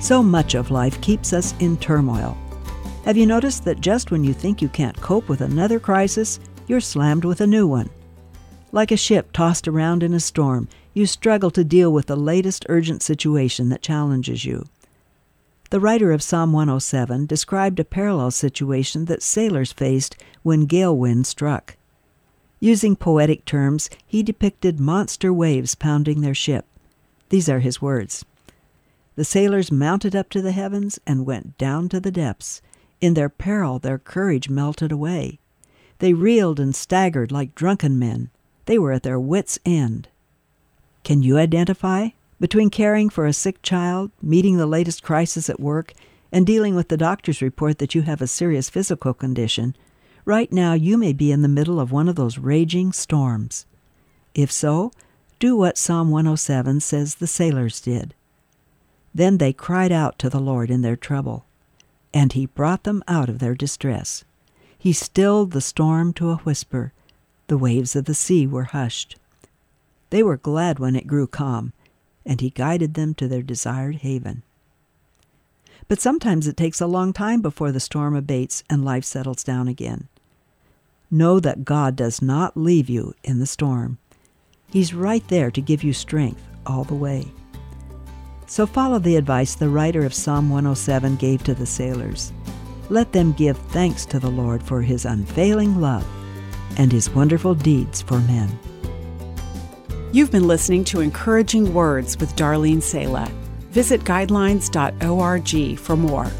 So much of life keeps us in turmoil. Have you noticed that just when you think you can't cope with another crisis, you're slammed with a new one? Like a ship tossed around in a storm, you struggle to deal with the latest urgent situation that challenges you. The writer of Psalm 107 described a parallel situation that sailors faced when gale wind struck. Using poetic terms, he depicted monster waves pounding their ship. These are his words The sailors mounted up to the heavens and went down to the depths. In their peril, their courage melted away. They reeled and staggered like drunken men. They were at their wits' end. Can you identify between caring for a sick child, meeting the latest crisis at work, and dealing with the doctor's report that you have a serious physical condition? Right now, you may be in the middle of one of those raging storms. If so, do what Psalm 107 says the sailors did. Then they cried out to the Lord in their trouble, and he brought them out of their distress. He stilled the storm to a whisper. The waves of the sea were hushed. They were glad when it grew calm, and he guided them to their desired haven. But sometimes it takes a long time before the storm abates and life settles down again. Know that God does not leave you in the storm. He's right there to give you strength all the way. So follow the advice the writer of Psalm 107 gave to the sailors. Let them give thanks to the Lord for his unfailing love and his wonderful deeds for men. You've been listening to Encouraging Words with Darlene Sala. Visit guidelines.org for more.